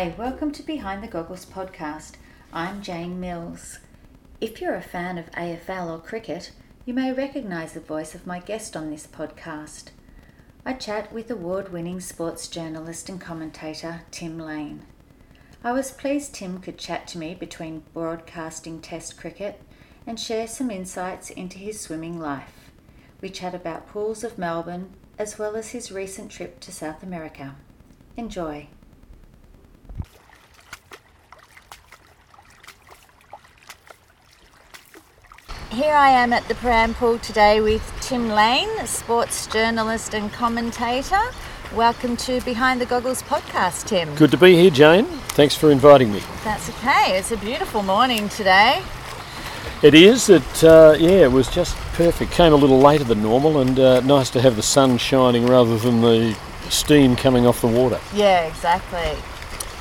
Hi, welcome to Behind the Goggles podcast. I'm Jane Mills. If you're a fan of AFL or cricket, you may recognise the voice of my guest on this podcast. I chat with award winning sports journalist and commentator Tim Lane. I was pleased Tim could chat to me between broadcasting Test cricket and share some insights into his swimming life. We chat about pools of Melbourne as well as his recent trip to South America. Enjoy. Here I am at the Prahran Pool today with Tim Lane, sports journalist and commentator. Welcome to Behind the Goggles podcast, Tim. Good to be here, Jane. Thanks for inviting me. That's okay. It's a beautiful morning today. It is. It uh, yeah, it was just perfect. Came a little later than normal, and uh, nice to have the sun shining rather than the steam coming off the water. Yeah, exactly.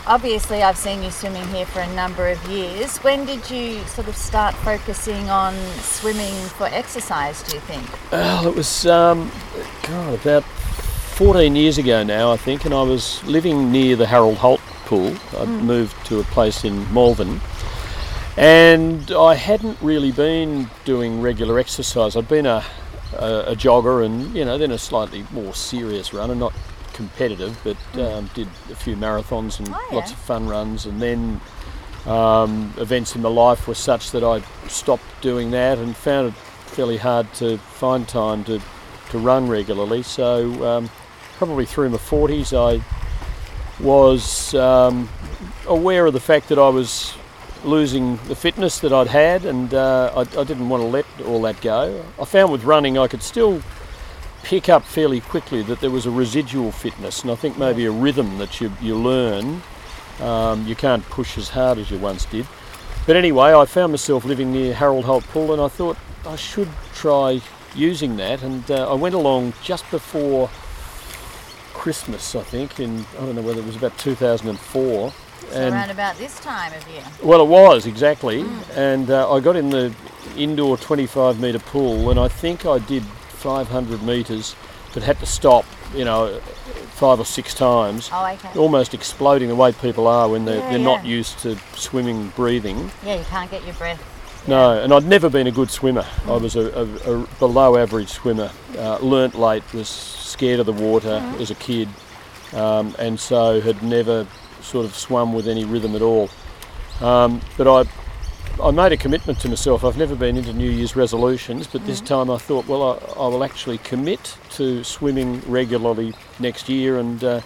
Obviously, I've seen you swimming here for a number of years. When did you sort of start focusing on swimming for exercise, do you think? Well, it was, um, God, about 14 years ago now, I think, and I was living near the Harold Holt pool. I'd Mm. moved to a place in Malvern. And I hadn't really been doing regular exercise. I'd been a, a, a jogger and, you know, then a slightly more serious runner, not competitive, but um, did a few marathons and. Oh, lots of fun runs. And then um, events in my life were such that I stopped doing that and found it fairly hard to find time to, to run regularly. So um, probably through my 40s, I was um, aware of the fact that I was losing the fitness that I'd had, and uh, I, I didn't want to let all that go. I found with running I could still pick up fairly quickly that there was a residual fitness, and I think maybe a rhythm that you, you learn. Um, you can't push as hard as you once did. But anyway, I found myself living near Harold Holt Pool, and I thought I should try using that. And uh, I went along just before Christmas, I think, in I don't know whether it was about 2004. So around about this time of year. Well, it was exactly, and uh, I got in the indoor 25 metre pool, and I think I did 500 metres, but had to stop, you know, five or six times, Oh, okay. almost exploding the way people are when they're, Yeah, they're not used to swimming, breathing. Yeah, you can't get your breath. No, and I'd never been a good swimmer. I was a, a, a below average swimmer. Uh, learnt late, was scared of the water as a kid, um, and so had never sort of swum with any rhythm at all. Um, but I, I made a commitment to myself. I've never been into New Year's resolutions, but this time I thought, well, I, I will actually commit to swimming regularly next year, and uh,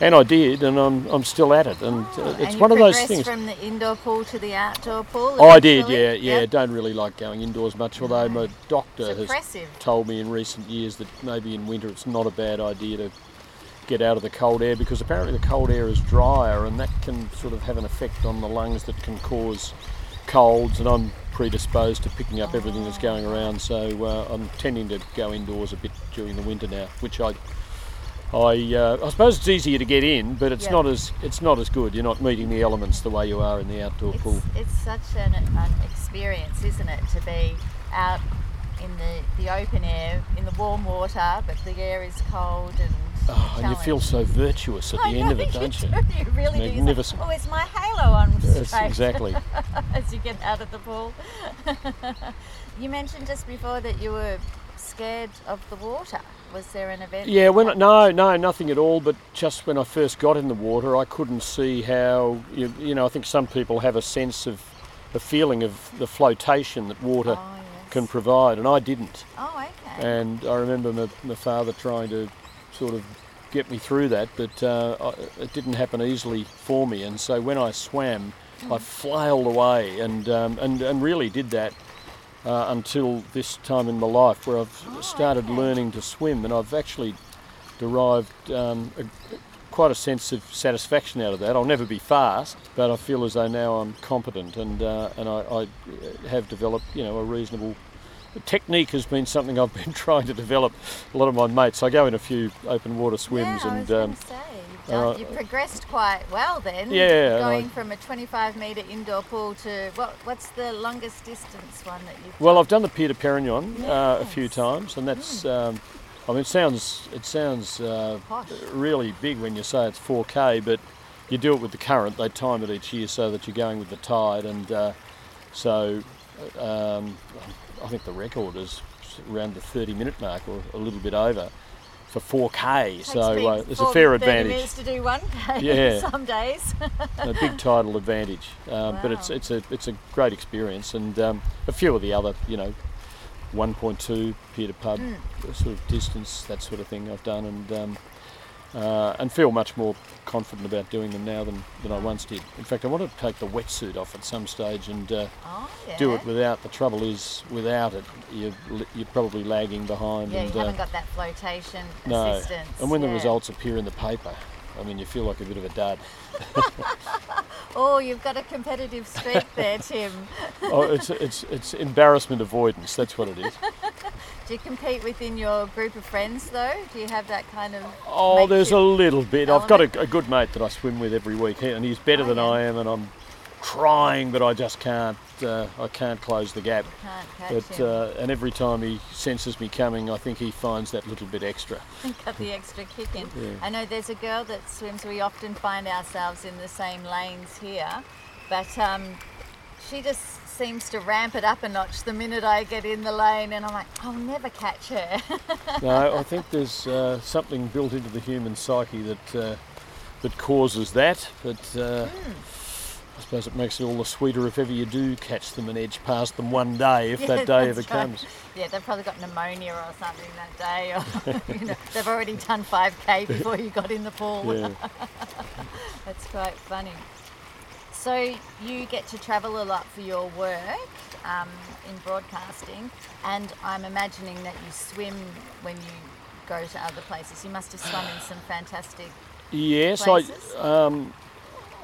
and I did, and I'm, I'm still at it. And uh, it's you one of those things. from the indoor pool to the outdoor pool. Oh, I did, yeah, yeah. Yep. Don't really like going indoors much, although my doctor has told me in recent years that maybe in winter it's not a bad idea to get out of the cold air because apparently the cold air is drier and that can sort of have an effect on the lungs that can cause colds. And I'm predisposed to picking up everything that's going around, so uh, I'm tending to go indoors a bit during the winter now, which I. I, uh, I suppose it's easier to get in, but it's Yeah. not as it's not as good. You're not meeting the elements the way you are in the outdoor It's, pool. it's such an, an experience, isn't it, to be out in the, the open air, in the warm water, but the air is cold and Oh, and you feel so virtuous at the I end know of it, don't you? do, You really do. It's like, oh, it's my halo on Yes, exactly. as you get out of the pool. you mentioned just before that you were scared of the water. Was there an event? Yeah, when happened? no, no, nothing at all. But just when I first got in the water, I couldn't see how you, you know. I think some people have a sense of the feeling of the flotation that water Oh. Can provide, and I didn't. Oh, okay. And I remember my, my father trying to sort of get me through that, but uh, I, it didn't happen easily for me. And so when I swam, I flailed away, and um, and and really did that uh, until this time in my life where I've Oh, started okay. learning to swim, and I've actually derived um, a, quite a sense of satisfaction out of that. I'll never be fast, but I feel as though now I'm competent, and uh, and I, I have developed you know a reasonable. Technique has been something I've been trying to develop. A lot of my mates, I go in a few open water swims, yeah, I and um, say, uh, you've progressed quite well then. Yeah, Going I- from a 25 metre indoor pool to what? What's the longest distance one that you've? Well, I've done the Pier de Perignon uh, a few times, and that's. Um, I mean, it sounds it sounds uh, really big when you say it's 4K, but you do it with the current. They time it each year so that you're going with the tide, and uh, so um, I think the record is around the 30 minute mark or a little bit over for 4K. Takes so uh, there's a fair 30 advantage. minutes to do one K Yeah. some days. a big tidal advantage. Um, But it's it's a it's a great experience, and um, a few of the other you know, 1.2 pier to pub Mm. sort of distance, that sort of thing I've done, and um, uh, and feel much more confident about doing them now than, than I once did. In fact, I want to take the wetsuit off at some stage and uh, oh, yeah. do it without. The trouble is, without it, you're you're probably lagging behind. Yeah, and, you uh, haven't got that flotation no. assistance. And when the results appear in the paper, I mean, you feel like a bit of a dud. Oh, you've got a competitive streak there, Tim. oh, it's it's it's embarrassment avoidance. That's what it is. Do you compete within your group of friends though? Do you have that kind of? Oh, there's a little bit. I've got a, a good mate that I swim with every week, and he's better Oh, than yeah. I am, and I'm trying, but I just can't. Uh, I can't close the gap. Can't catch But him. uh, and every time he senses me coming, I think he finds that little bit extra. got the extra kick in. Yeah. I know there's a girl that swims. We often find ourselves in the same lanes here, but um, she just seems to ramp it up a notch the minute I get in the lane, and I'm like, I'll never catch her. no, I think there's uh, something built into the human psyche that uh, that causes that. But uh, Hmm. I suppose it makes it all the sweeter if ever you do catch them and edge past them one day, if Yeah, that day ever right. comes. yeah, they've probably got pneumonia or something that day, or you know, they've already done 5k before you got in the pool. Yeah. That's quite funny. So you get to travel a lot for your work um, in broadcasting, and I'm imagining that you swim when you go to other places. You must have swum in some fantastic. Yes, places? I um,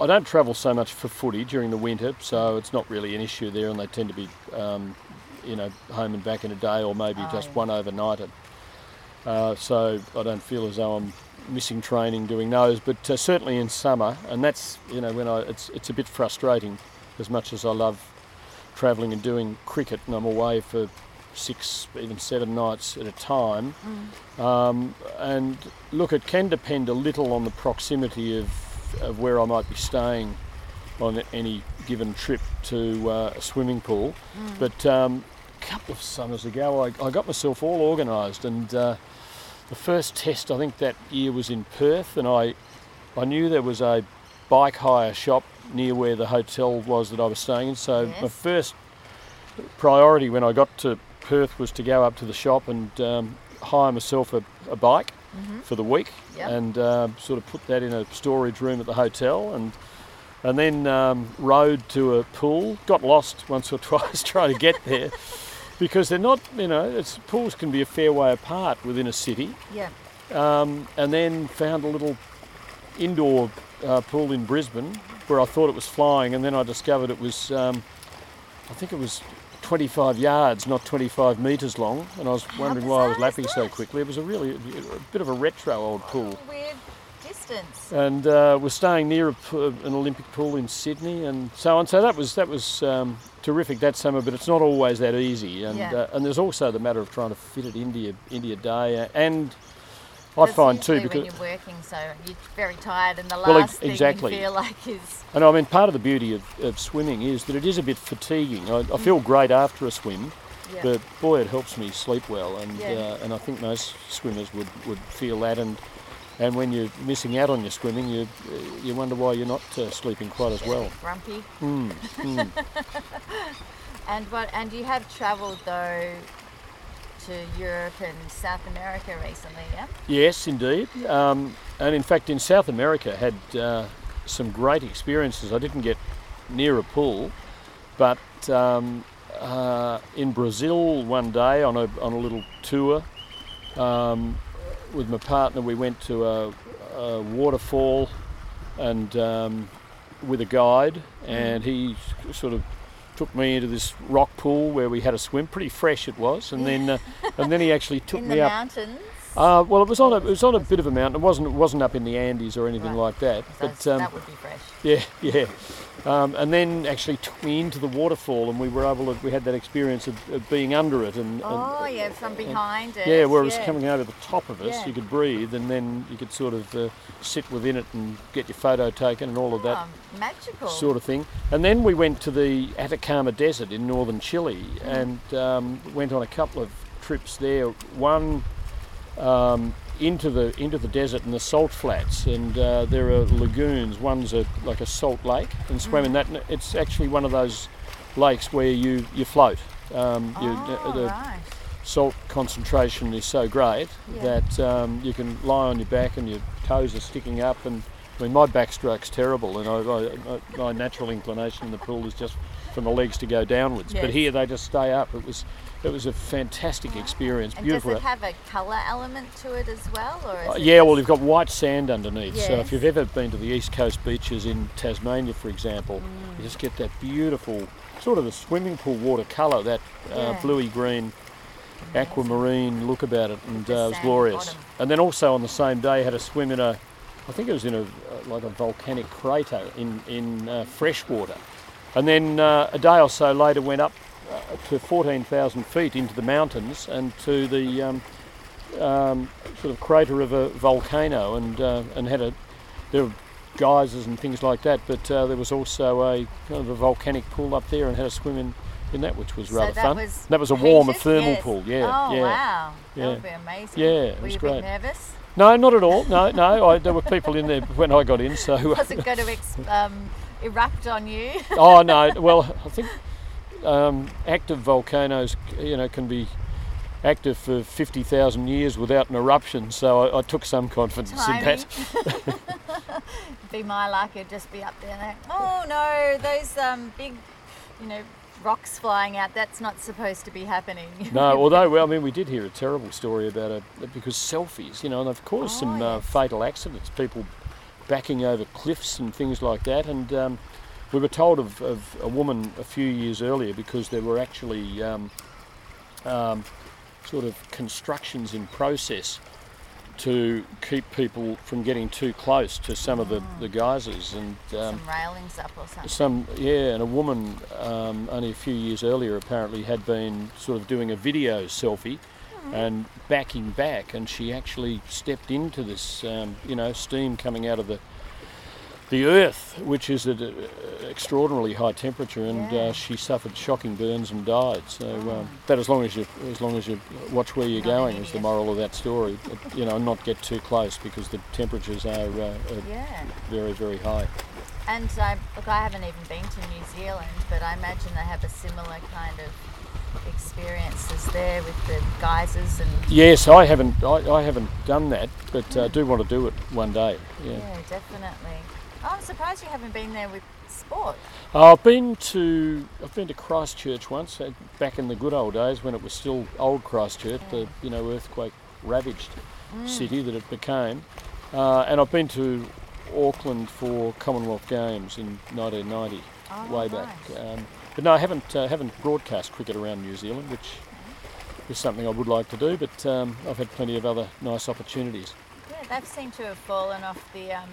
I don't travel so much for footy during the winter, so it's not really an issue there, and they tend to be, um, you know, home and back in a day, or maybe Oh, just yeah. one overnighted. Uh, so I don't feel as though I'm missing training doing those, but uh, certainly in summer, and that's you know when I it's it's a bit frustrating, as much as I love travelling and doing cricket, and I'm away for six, even seven nights at a time. Um, and look, it can depend a little on the proximity of, of where I might be staying on any given trip to uh, a swimming pool. But um, a couple of summers ago, I, I got myself all organised, and uh, the first test I think that year was in Perth, and I I knew there was a bike hire shop near where the hotel was that I was staying in. So my first priority when I got to Perth was to go up to the shop and um, hire myself a, a bike for the week Yep. and um sort of put that in a storage room at the hotel and and then um, rode to a pool. Got lost once or twice trying to get there because they're not, you know, it's, pools can be a fair way apart within a city. Yeah. Um, and then found a little indoor uh, pool in Brisbane where I thought it was flying, and then I discovered it was, um, I think it was 25 yards, not 25 metres long, and I was wondering why I was lapping so quickly. It was a really a bit of a retro old pool. Weird distance. And uh, we're staying near a, p- an Olympic pool in Sydney, and so on. So that was that was um, terrific that summer, but it's not always that easy. And Yeah. uh, and there's also the matter of trying to fit it into your into your day, uh, and I find too because when you're working, so you're very tired, and the Well, last ex- thing exactly. you feel like is And I mean, part of the beauty of, of swimming is that it is a bit fatiguing. I, I feel great after a swim, yeah. but boy, it helps me sleep well. And Yeah. uh, and I think most swimmers would, would feel that. And and when you're missing out on your swimming, you you wonder why you're not uh, sleeping quite as well. grumpy. Mm, mm. And what? And you have travelled though to Europe and South America recently, yeah? Yes, indeed. Um, and in fact, in South America, had uh, some great experiences. I didn't get near a pool, but um, uh, in Brazil one day on a on a little tour um, with my partner, we went to a, a waterfall and um, with a guide, and he sort of took me into this rock pool where we had a swim. Pretty fresh it was, and then uh, and then he actually took In me the up. mountains. Uh, well, it was on a it was on a bit of a mountain. It wasn't it wasn't up in the Andes or anything Right. like that. So But um, that would be fresh. yeah, yeah. Um, and then actually took me into the waterfall, and we were able to. We had that experience of, of being under it, and, and Oh yeah, from behind it. yeah, where it was yeah. coming over the top of us, Yeah. you could breathe, and then you could sort of uh, sit within it and get your photo taken and all of that Oh, magical. sort of thing. And then we went to the Atacama Desert in northern Chile and um, went on a couple of trips there. One um, into the into the desert and the salt flats, and uh, there are lagoons. One's a like a salt lake, and swam in that. And it's actually one of those lakes where you you float. Um, you, oh, the right. salt concentration is so great Yeah. that um, you can lie on your back and your toes are sticking up. And I mean, my backstroke's terrible, and I, I, my natural inclination in the pool is just for my legs to go downwards. But here they just stay up. It was it was a fantastic experience, And beautiful. does it have a colour element to it as well, or Uh, yeah, well, you've got white sand underneath. So if you've ever been to the east coast beaches in Tasmania, for example, Mm. you just get that beautiful sort of a swimming pool water colour, that uh, Yeah. bluey green, aquamarine look about it, and uh, it was glorious. bottom. And then also on the same day, had a swim in a, I think it was in a uh, like a volcanic crater in in uh, fresh water, and then uh, a day or so later went up to 14,000 feet into the mountains and to the um, um, sort of crater of a volcano and uh, and had a there were geysers and things like that, but uh, there was also a kind of a volcanic pool up there and had a swim in, in that, which was So rather that fun. was that was a warm, heated? thermal Yes. pool, yeah, Oh yeah. wow, that would be amazing. Yeah, it Were was you a great. bit nervous? No, not at all. No, no. I, there were people in there when I got in, so. Was it going to ex- um, erupt on you? oh no. Well, I think um, active volcanoes, you know, can be active for fifty thousand years without an eruption. So I, I took some confidence in that. be my luck, it'd just be up there. Like, oh no, those um, big, you know, rocks flying out. That's not supposed to be happening. No, although well, I mean, we did hear a terrible story about it because selfies, you know, and they've caused Oh, some uh, fatal accidents. People backing over cliffs and things like that. And um, we were told of, of a woman a few years earlier because there were actually um, um, sort of constructions in process to keep people from getting too close to some of the, the geysers. And um, Some railings up or something. some yeah, and a woman um, only a few years earlier apparently had been sort of doing a video selfie and backing back, and she actually stepped into this, um, you know, steam coming out of the the earth, which is at an extraordinarily high temperature, and Yeah. uh, she suffered shocking burns and died. So um, that, as long as you as long as you watch where you're going, is the moral of that story. But, you know, not get too close because the temperatures are, uh, are Yeah. very very high. And um, look, I haven't even been to New Zealand, but I imagine they have a similar kind of experiences there with the geysers and Yes, I haven't. I, I haven't done that, but uh, do want to do it one day. Yeah. yeah, definitely. Oh, I'm surprised you haven't been there with sport. I've been to I've been to Christchurch once, uh, back in the good old days when it was still old Christchurch, the you know earthquake ravaged city that it became, uh, and I've been to Auckland for Commonwealth Games in 1990, Oh, way back. Um, but no, I haven't uh, haven't broadcast cricket around New Zealand, which is something I would like to do. But um, I've had plenty of other nice opportunities. Yeah, they've seemed to have fallen off the um,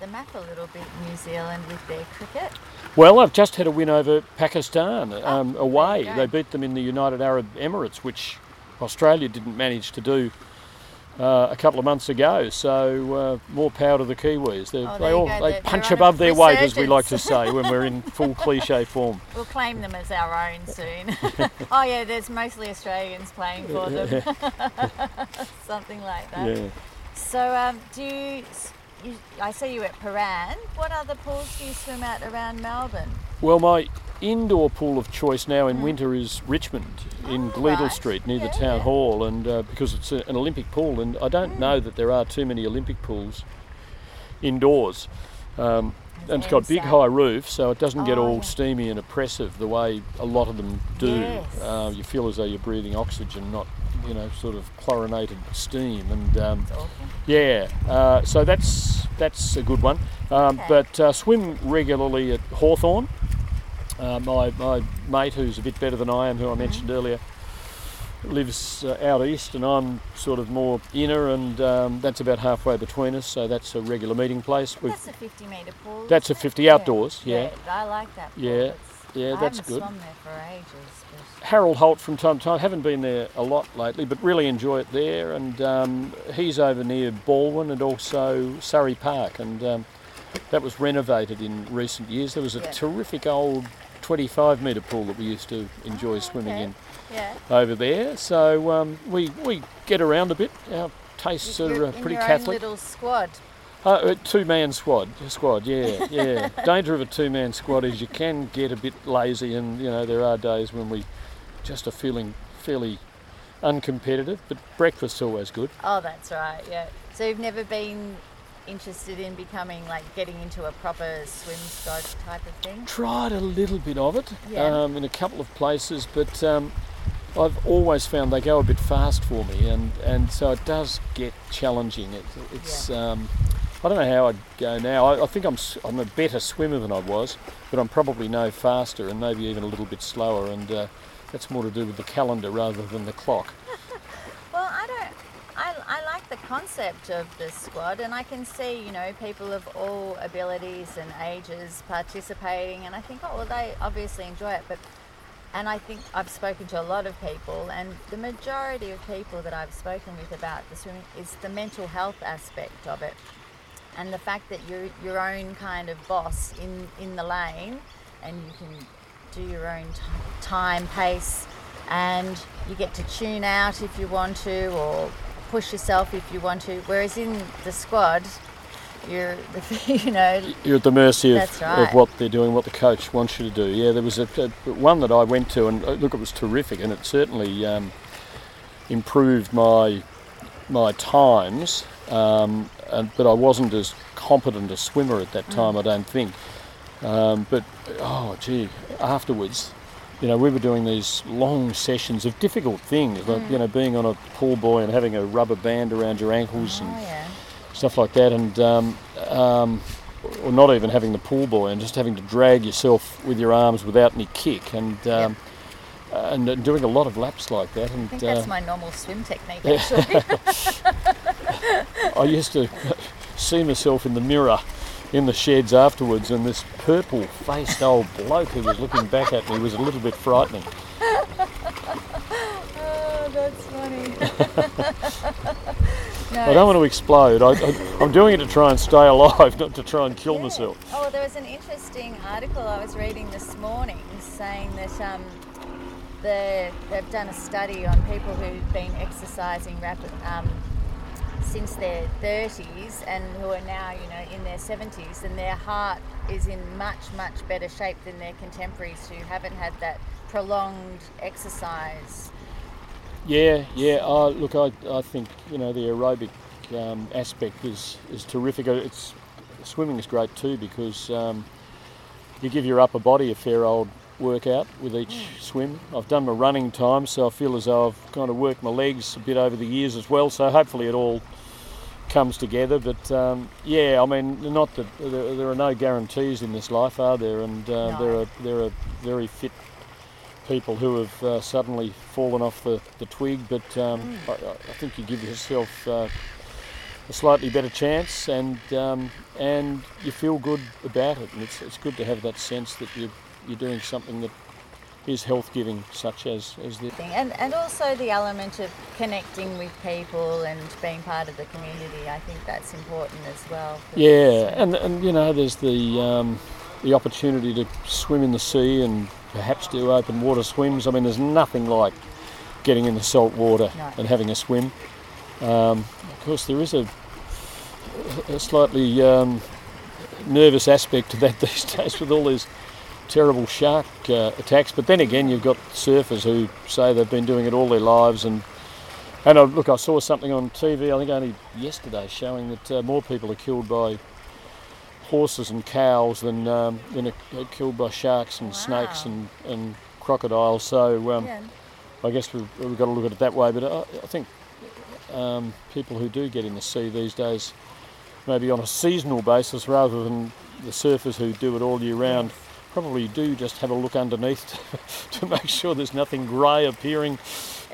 the map a little bit, New Zealand, with their cricket. Well, I've just had a win over Pakistan um, away. They beat them in the United Arab Emirates, which Australia didn't manage to do uh, a couple of months ago. So uh, more power to the Kiwis. They, Oh, they all they They're- punch they're above their weight, as we like to say when we're in full cliche form. We'll claim them as our own soon. oh yeah, there's mostly Australians playing for them. Something like that. Yeah. So um, do you, you? I see you at Prahran. What other pools do you swim at around Melbourne? Well, my indoor pool of choice now in winter is Richmond in Mm. Oh, Gleadell right. Street near the town yeah. hall, and uh, because it's a, an Olympic pool, and I don't know that there are too many Olympic pools indoors. Um, and it's got big high roofs, so it doesn't get Oh, all yeah. steamy and oppressive the way a lot of them do. Yes. Uh, you feel as though you're breathing oxygen, not you know sort of chlorinated steam. And um, yeah, uh, so that's that's a good one. Um, Okay. But uh, swim regularly at Hawthorn. Uh, my, my mate, who's a bit better than I am, who I mentioned earlier, lives uh, out east, and I'm sort of more inner, and um, that's about halfway between us. So that's a regular meeting place. That's a 50 metre pool. That's a 50 outdoors. Yeah. yeah. I like that. Pool. Yeah. Yeah, I that's good. Swum there for ages. Harold Holt from time to time. Haven't been there a lot lately, but really enjoy it there. And um, he's over near Balwyn and also Surrey Park, and um, that was renovated in recent years. There was a Yeah. terrific old 25 metre pool that we used to enjoy Oh, swimming okay. in Yeah. over there. So um, we we get around a bit. Our tastes You're are uh, pretty your Catholic. Own little squad. Uh, a two-man squad, squad, yeah, yeah. Danger of a two-man squad is you can get a bit lazy, and you know there are days when we just are feeling fairly uncompetitive. But breakfast's always good. Oh, that's right. Yeah. So you've never been interested in becoming like getting into a proper swim squad type of thing? Tried a little bit of it Yeah. um, in a couple of places, but um, I've always found they go a bit fast for me, and, and so it does get challenging. It, it's um, I don't know how I'd go now. I, I think I'm I'm a better swimmer than I was, but I'm probably no faster and maybe even a little bit slower, and uh, that's more to do with the calendar rather than the clock. Well, I don't. I, I like the concept of the squad, and I can see, you know, people of all abilities and ages participating, and I think, oh, well, they obviously enjoy it. But, and I think I've spoken to a lot of people, and the majority of people that I've spoken with about the swimming is the mental health aspect of it, and the fact that you're your own kind of boss in in the lane, and you can do your own t- time pace and you get to tune out if you want to or push yourself if you want to whereas in the squad you're you know You're at the mercy of, right. of what they're doing, what the coach wants you to do. Yeah, there was a, a one that I went to, and uh, look, it was terrific, and it certainly um, improved my my times. Um, and, but I wasn't as competent a swimmer at that time, I don't think. Um, but oh, gee, afterwards, you know, we were doing these long sessions of difficult things, like you know, being on a pull buoy and having a rubber band around your ankles and oh yeah stuff like that, and um, um, or not even having the pull buoy and just having to drag yourself with your arms without any kick, and um, and, and doing a lot of laps like that. And I think uh, that's my normal swim technique actually I used to see myself in the mirror in the sheds afterwards, and this purple-faced old bloke who was looking back at me was a little bit frightening. oh that's funny I don't want to explode. I, I, I'm doing it to try and stay alive, not to try and kill Yeah. myself. Oh, well, there was an interesting article I was reading this morning saying that um, the, they've done a study on people who've been exercising rapid um, since their 30s and who are now, you know, in their 70s, and their heart is in much, much better shape than their contemporaries who haven't had that prolonged exercise. Yeah, yeah. Uh, look, I, I think you know the aerobic um, aspect is is terrific. It's swimming is great too because um, you give your upper body a fair old workout with each swim. I've done my running time, so I feel as though I've kind of worked my legs a bit over the years as well. So hopefully it all comes together. But um, yeah, I mean, not that there, there are no guarantees in this life, are there? And uh, No. there are there are very fit people who have uh, suddenly fallen off the, the twig, but um, I, I think you give yourself uh, a slightly better chance, and um, and you feel good about it, and it's, it's good to have that sense that you you're doing something that is health giving, such as as this. And, and also the element of connecting with people and being part of the community. I think that's important as well. Yeah, and and you know, there's the um, the opportunity to swim in the sea and perhaps do open water swims. I mean, there's nothing like getting in the salt water No. and having a swim. Um, of course, there is a, a slightly um, nervous aspect to that these days with all these terrible shark uh, attacks. But then again, you've got surfers who say they've been doing it all their lives and. And I, look, I saw something on TV, I think only yesterday, showing that uh, more people are killed by horses and cows than um, than are, killed by sharks and snakes and, and crocodiles. So um, yeah. I guess we've, we've got to look at it that way. But I, I think um, people who do get in the sea these days, maybe on a seasonal basis rather than the surfers who do it all year round, probably do just have a look underneath to, to make sure there's nothing grey appearing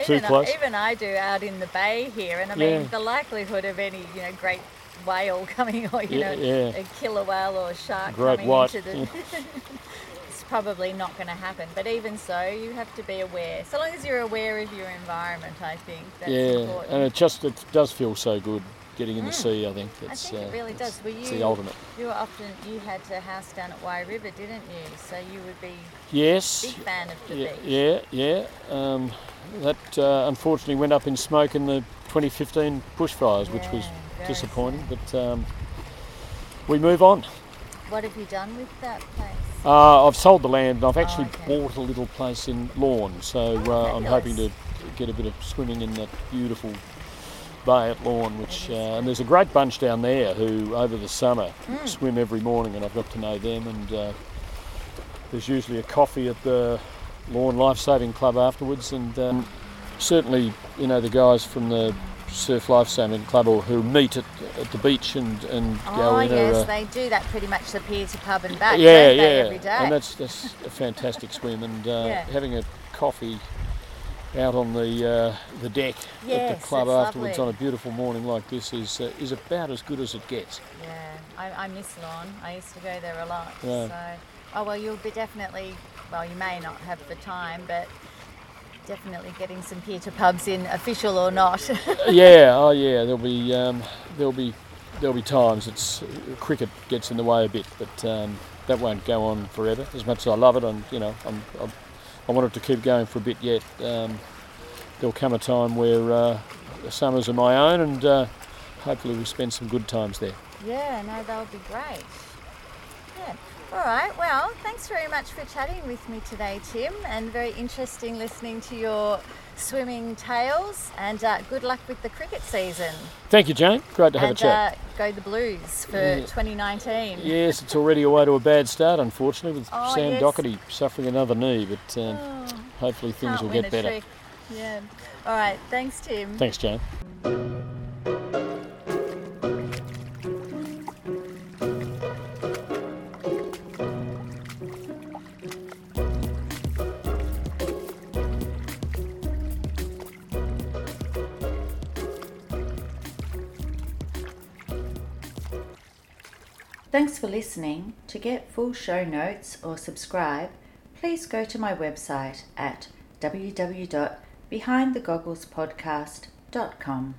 too even, close. I, even I do out in the bay here, and I Yeah. mean the likelihood of any you know great whale coming or you Yeah, know yeah. a killer whale or a shark Great coming white, into the. it's probably not going to happen, but even so, you have to be aware. So long as you're aware of your environment, I think that's yeah, important. and it just it does feel so good getting in the sea. I think Mm. I it's, think it uh, really does. Were it's you- the ultimate. You were often you had a house down at Wye River, didn't you? So you would be Yes. big fan of the Yeah, beach. yeah, yeah. Um, that uh, unfortunately went up in smoke in the 2015 bushfires, which was Yeah, disappointing. But um, we move on. What have you done with that place? Uh, I've sold the land and I've actually okay. bought a little place in Lorne, so Oh, uh, I'm hoping to get a bit of swimming in that beautiful bay at Lorne. Which uh, and there's a great bunch down there who over the summer Hmm. swim every morning, and I've got to know them. And uh, there's usually a coffee at the Lorne Life Saving Club afterwards, and um, certainly you know the guys from the Surf Life Saving Club or who meet at, at the beach and, and go in. Oh yes, they do that pretty much the pier to pub and back. yeah, yeah, every day. and that's that's a fantastic swim, and uh, Yeah. having a coffee out on the uh, the deck at the club afterwards lovely. on a beautiful morning like this is uh, is about as good as it gets. Yeah, I, I miss Lorne. I used to go there a lot. Yeah. So, oh well, you'll be definitely. Well, you may not have the time, but definitely getting some to pubs in, official or not. yeah, oh yeah, there'll be um, there'll be there'll be times it's cricket gets in the way a bit, but um, that won't go on forever. As much as I love it, and you know, I'm, I'm, I wanted to keep going for a bit yet. Um, there'll come a time where uh, the summers are my own, and uh, hopefully we'll spend some good times there. yeah, no, that would be great. Yeah. All right. Well, thanks very much for chatting with me today, Tim, and very interesting listening to your swimming tales, And uh, good luck with the cricket season. Thank you, Jane. Great to have and a chat. Uh, go the Blues for Yeah. 2019. Yes, it's already away to a bad start, unfortunately, with Oh, Sam yes. Docherty suffering another knee, but um, Oh, hopefully things will get better. trick. Yeah. All right. Thanks, Tim. Thanks, Jane. For listening. To get full show notes or subscribe, please go to my website at www.behindthegogglespodcast.com.